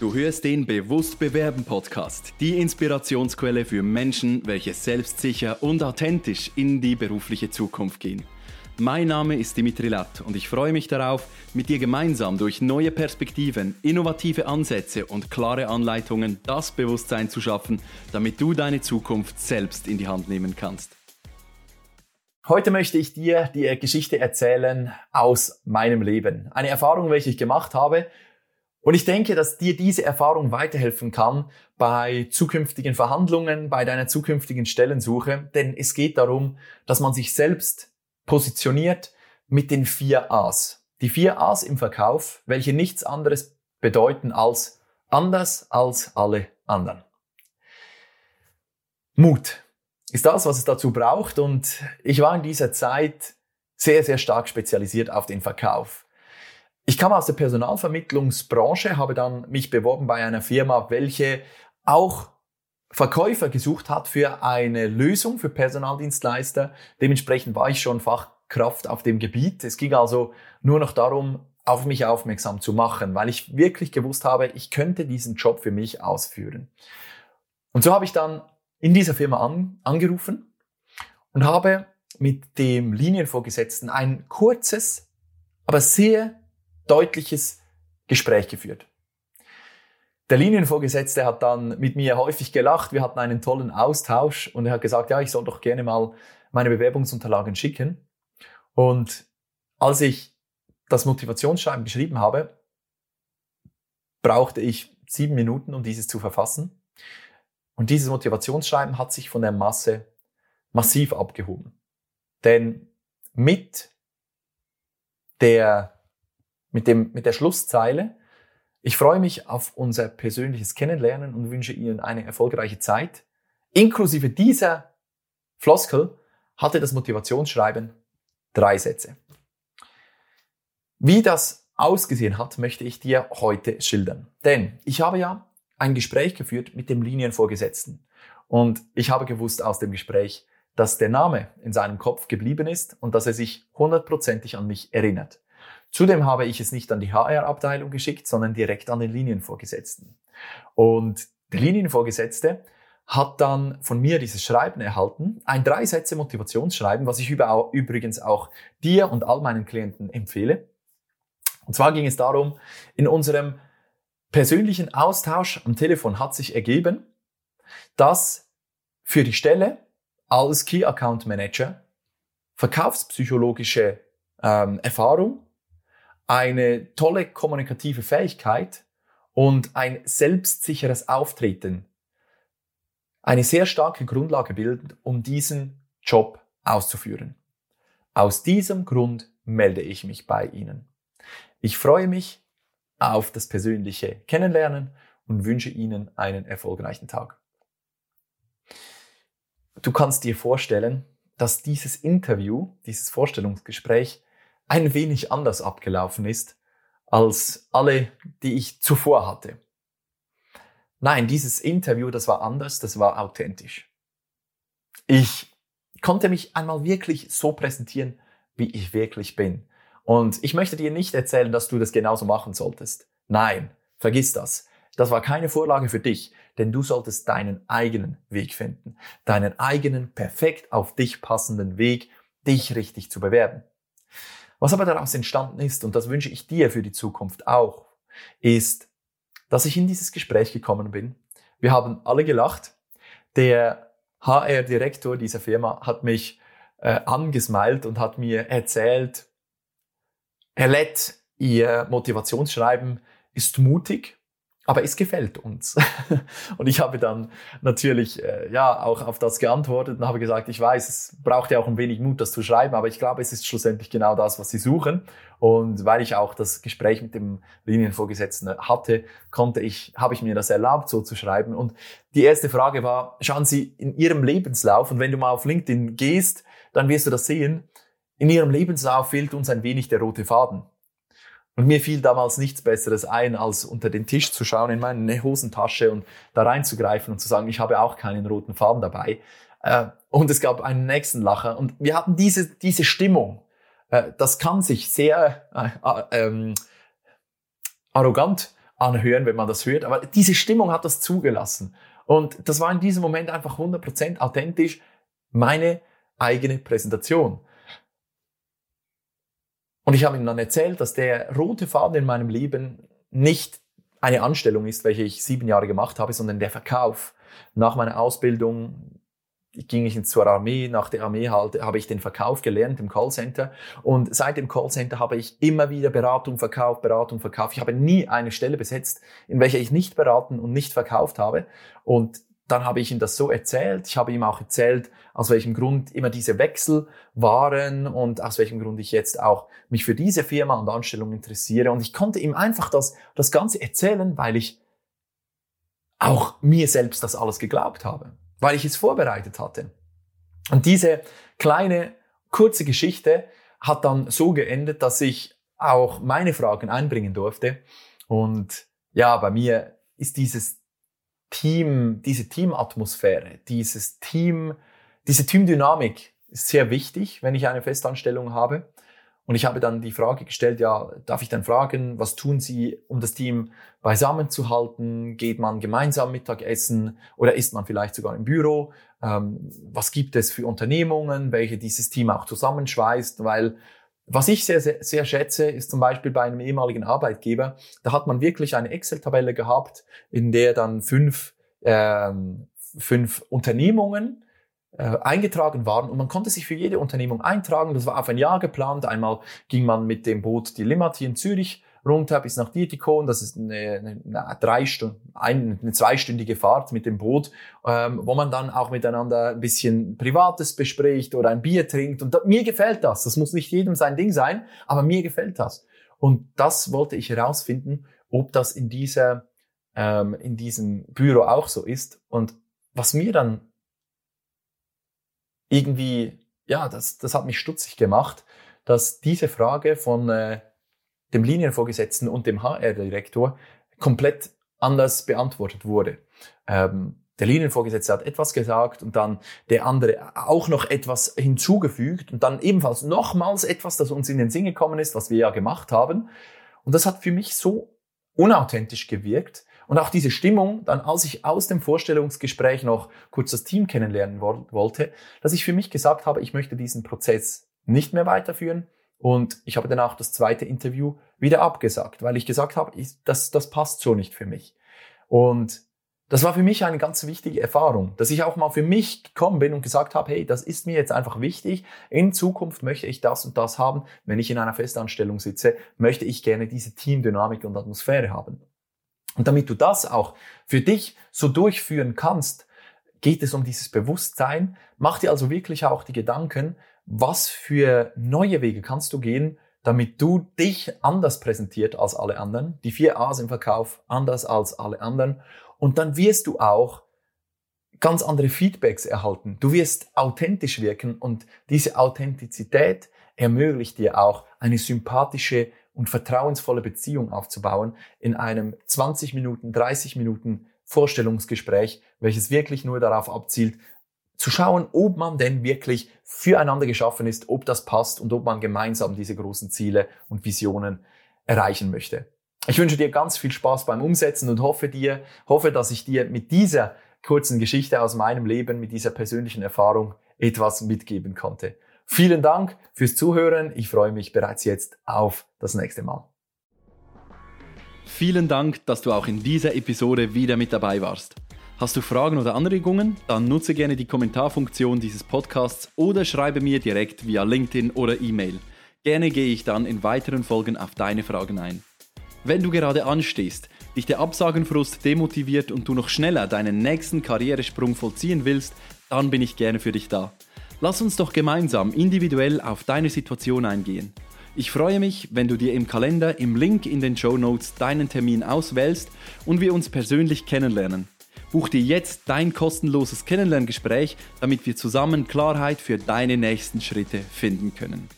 Du hörst den Bewusst Bewerben Podcast, die Inspirationsquelle für Menschen, welche selbstsicher und authentisch in die berufliche Zukunft gehen. Mein Name ist Dimitri Latt und ich freue mich darauf, mit dir gemeinsam durch neue Perspektiven, innovative Ansätze und klare Anleitungen das Bewusstsein zu schaffen, damit du deine Zukunft selbst in die Hand nehmen kannst. Heute möchte ich dir die Geschichte erzählen aus meinem Leben. Eine Erfahrung, welche ich gemacht habe und ich denke, dass dir diese Erfahrung weiterhelfen kann bei zukünftigen Verhandlungen, bei deiner zukünftigen Stellensuche, denn es geht darum, dass man sich selbst positioniert mit den vier A's. Die vier A's im Verkauf, welche nichts anderes bedeuten als anders als alle anderen. Mut ist das, was es dazu braucht und ich war in dieser Zeit sehr, sehr stark spezialisiert auf den Verkauf. Ich kam aus der Personalvermittlungsbranche, habe dann mich beworben bei einer Firma, welche auch Verkäufer gesucht hat für eine Lösung für Personaldienstleister. Dementsprechend war ich schon Fachkraft auf dem Gebiet. Es ging also nur noch darum, auf mich aufmerksam zu machen, weil ich wirklich gewusst habe, ich könnte diesen Job für mich ausführen. Und so habe ich dann in dieser Firma an, angerufen und habe mit dem Linienvorgesetzten ein kurzes, aber sehr deutliches Gespräch geführt. Der Linienvorgesetzte hat dann mit mir häufig gelacht, wir hatten einen tollen Austausch und er hat gesagt, ja, ich soll doch gerne mal meine Bewerbungsunterlagen schicken. Und als ich das Motivationsschreiben geschrieben habe, brauchte ich sieben Minuten, um dieses zu verfassen. Und dieses Motivationsschreiben hat sich von der Masse massiv abgehoben. Denn mit der mit, dem, mit der Schlusszeile. Ich freue mich auf unser persönliches Kennenlernen und wünsche Ihnen eine erfolgreiche Zeit. Inklusive dieser Floskel hatte das Motivationsschreiben drei Sätze. Wie das ausgesehen hat, möchte ich dir heute schildern. Denn ich habe ja ein Gespräch geführt mit dem Linienvorgesetzten. Und ich habe gewusst aus dem Gespräch, dass der Name in seinem Kopf geblieben ist und dass er sich hundertprozentig an mich erinnert. Zudem habe ich es nicht an die HR-Abteilung geschickt, sondern direkt an den Linienvorgesetzten. Und der Linienvorgesetzte hat dann von mir dieses Schreiben erhalten, ein drei Sätze Motivationsschreiben, was ich übrigens auch dir und all meinen Klienten empfehle. Und zwar ging es darum, in unserem persönlichen Austausch am Telefon hat sich ergeben, dass für die Stelle als Key Account Manager verkaufspsychologische ähm, Erfahrung eine tolle kommunikative Fähigkeit und ein selbstsicheres Auftreten eine sehr starke Grundlage bilden, um diesen Job auszuführen. Aus diesem Grund melde ich mich bei Ihnen. Ich freue mich auf das persönliche Kennenlernen und wünsche Ihnen einen erfolgreichen Tag. Du kannst dir vorstellen, dass dieses Interview, dieses Vorstellungsgespräch ein wenig anders abgelaufen ist als alle, die ich zuvor hatte. Nein, dieses Interview, das war anders, das war authentisch. Ich konnte mich einmal wirklich so präsentieren, wie ich wirklich bin. Und ich möchte dir nicht erzählen, dass du das genauso machen solltest. Nein, vergiss das. Das war keine Vorlage für dich, denn du solltest deinen eigenen Weg finden. Deinen eigenen, perfekt auf dich passenden Weg, dich richtig zu bewerben. Was aber daraus entstanden ist, und das wünsche ich dir für die Zukunft auch, ist, dass ich in dieses Gespräch gekommen bin. Wir haben alle gelacht. Der HR-Direktor dieser Firma hat mich äh, angesmeilt und hat mir erzählt, Herr Lett, Ihr Motivationsschreiben ist mutig, aber es gefällt uns. und ich habe dann natürlich äh, ja auch auf das geantwortet und habe gesagt, ich weiß, es braucht ja auch ein wenig Mut, das zu schreiben, aber ich glaube, es ist schlussendlich genau das, was Sie suchen. Und weil ich auch das Gespräch mit dem Linienvorgesetzten hatte, konnte ich, habe ich mir das erlaubt, so zu schreiben. Und die erste Frage war, schauen Sie in Ihrem Lebenslauf, und wenn du mal auf LinkedIn gehst, dann wirst du das sehen, in Ihrem Lebenslauf fehlt uns ein wenig der rote Faden. Und mir fiel damals nichts Besseres ein, als unter den Tisch zu schauen in meine Hosentasche und da reinzugreifen und zu sagen, ich habe auch keinen roten Faden dabei. Äh, und es gab einen nächsten Lacher. Und wir hatten diese, diese Stimmung. Äh, das kann sich sehr äh, ähm, arrogant anhören, wenn man das hört, aber diese Stimmung hat das zugelassen. Und das war in diesem Moment einfach 100% authentisch meine eigene Präsentation. Und ich habe ihm dann erzählt, dass der rote Faden in meinem Leben nicht eine Anstellung ist, welche ich sieben Jahre gemacht habe, sondern der Verkauf. Nach meiner Ausbildung ging ich zur Armee. Nach der Armee halt, habe ich den Verkauf gelernt im Callcenter. Und seit dem Callcenter habe ich immer wieder Beratung, Verkauf, Beratung, Verkauf. Ich habe nie eine Stelle besetzt, in welcher ich nicht beraten und nicht verkauft habe. Und dann habe ich ihm das so erzählt. Ich habe ihm auch erzählt, aus welchem Grund immer diese Wechsel waren und aus welchem Grund ich jetzt auch mich für diese Firma und Anstellung interessiere. Und ich konnte ihm einfach das, das Ganze erzählen, weil ich auch mir selbst das alles geglaubt habe weil ich es vorbereitet hatte. Und diese kleine, kurze Geschichte hat dann so geendet, dass ich auch meine Fragen einbringen durfte. Und ja, bei mir ist dieses Team, diese Teamatmosphäre, dieses Team, diese Teamdynamik ist sehr wichtig, wenn ich eine Festanstellung habe. Und ich habe dann die Frage gestellt, ja, darf ich dann fragen, was tun Sie, um das Team beisammen zu halten? Geht man gemeinsam Mittagessen oder ist man vielleicht sogar im Büro? Ähm, was gibt es für Unternehmungen, welche dieses Team auch zusammenschweißt? Weil was ich sehr, sehr, sehr schätze, ist zum Beispiel bei einem ehemaligen Arbeitgeber, da hat man wirklich eine Excel-Tabelle gehabt, in der dann fünf, ähm, fünf Unternehmungen äh, eingetragen waren und man konnte sich für jede Unternehmung eintragen. Das war auf ein Jahr geplant. Einmal ging man mit dem Boot die Limmat hier in Zürich runter bis nach Dietikon. Das ist eine, eine, drei Stunden, eine, eine zweistündige Fahrt mit dem Boot, ähm, wo man dann auch miteinander ein bisschen Privates bespricht oder ein Bier trinkt. Und da, mir gefällt das. Das muss nicht jedem sein Ding sein, aber mir gefällt das. Und das wollte ich herausfinden, ob das in dieser ähm, in diesem Büro auch so ist. Und was mir dann irgendwie, ja, das, das hat mich stutzig gemacht, dass diese Frage von äh, dem Linienvorgesetzten und dem HR-Direktor komplett anders beantwortet wurde. Ähm, der Linienvorgesetzte hat etwas gesagt und dann der andere auch noch etwas hinzugefügt und dann ebenfalls nochmals etwas, das uns in den Sinn gekommen ist, was wir ja gemacht haben. Und das hat für mich so unauthentisch gewirkt, und auch diese Stimmung, dann als ich aus dem Vorstellungsgespräch noch kurz das Team kennenlernen wollte, dass ich für mich gesagt habe, ich möchte diesen Prozess nicht mehr weiterführen. Und ich habe dann auch das zweite Interview wieder abgesagt, weil ich gesagt habe, ich, das, das passt so nicht für mich. Und das war für mich eine ganz wichtige Erfahrung, dass ich auch mal für mich gekommen bin und gesagt habe, hey, das ist mir jetzt einfach wichtig. In Zukunft möchte ich das und das haben. Wenn ich in einer Festanstellung sitze, möchte ich gerne diese Teamdynamik und Atmosphäre haben. Und damit du das auch für dich so durchführen kannst, geht es um dieses Bewusstsein. Mach dir also wirklich auch die Gedanken, was für neue Wege kannst du gehen, damit du dich anders präsentiert als alle anderen, die vier A's im Verkauf anders als alle anderen. Und dann wirst du auch ganz andere Feedbacks erhalten. Du wirst authentisch wirken und diese Authentizität ermöglicht dir auch eine sympathische und vertrauensvolle Beziehung aufzubauen in einem 20 Minuten, 30 Minuten Vorstellungsgespräch, welches wirklich nur darauf abzielt, zu schauen, ob man denn wirklich füreinander geschaffen ist, ob das passt und ob man gemeinsam diese großen Ziele und Visionen erreichen möchte. Ich wünsche dir ganz viel Spaß beim Umsetzen und hoffe dir, hoffe, dass ich dir mit dieser kurzen Geschichte aus meinem Leben, mit dieser persönlichen Erfahrung etwas mitgeben konnte. Vielen Dank fürs Zuhören. Ich freue mich bereits jetzt auf das nächste Mal. Vielen Dank, dass du auch in dieser Episode wieder mit dabei warst. Hast du Fragen oder Anregungen? Dann nutze gerne die Kommentarfunktion dieses Podcasts oder schreibe mir direkt via LinkedIn oder E-Mail. Gerne gehe ich dann in weiteren Folgen auf deine Fragen ein. Wenn du gerade anstehst, dich der Absagenfrust demotiviert und du noch schneller deinen nächsten Karrieresprung vollziehen willst, dann bin ich gerne für dich da. Lass uns doch gemeinsam individuell auf deine Situation eingehen. Ich freue mich, wenn du dir im Kalender im Link in den Show Notes deinen Termin auswählst und wir uns persönlich kennenlernen. Buch dir jetzt dein kostenloses Kennenlerngespräch, damit wir zusammen Klarheit für deine nächsten Schritte finden können.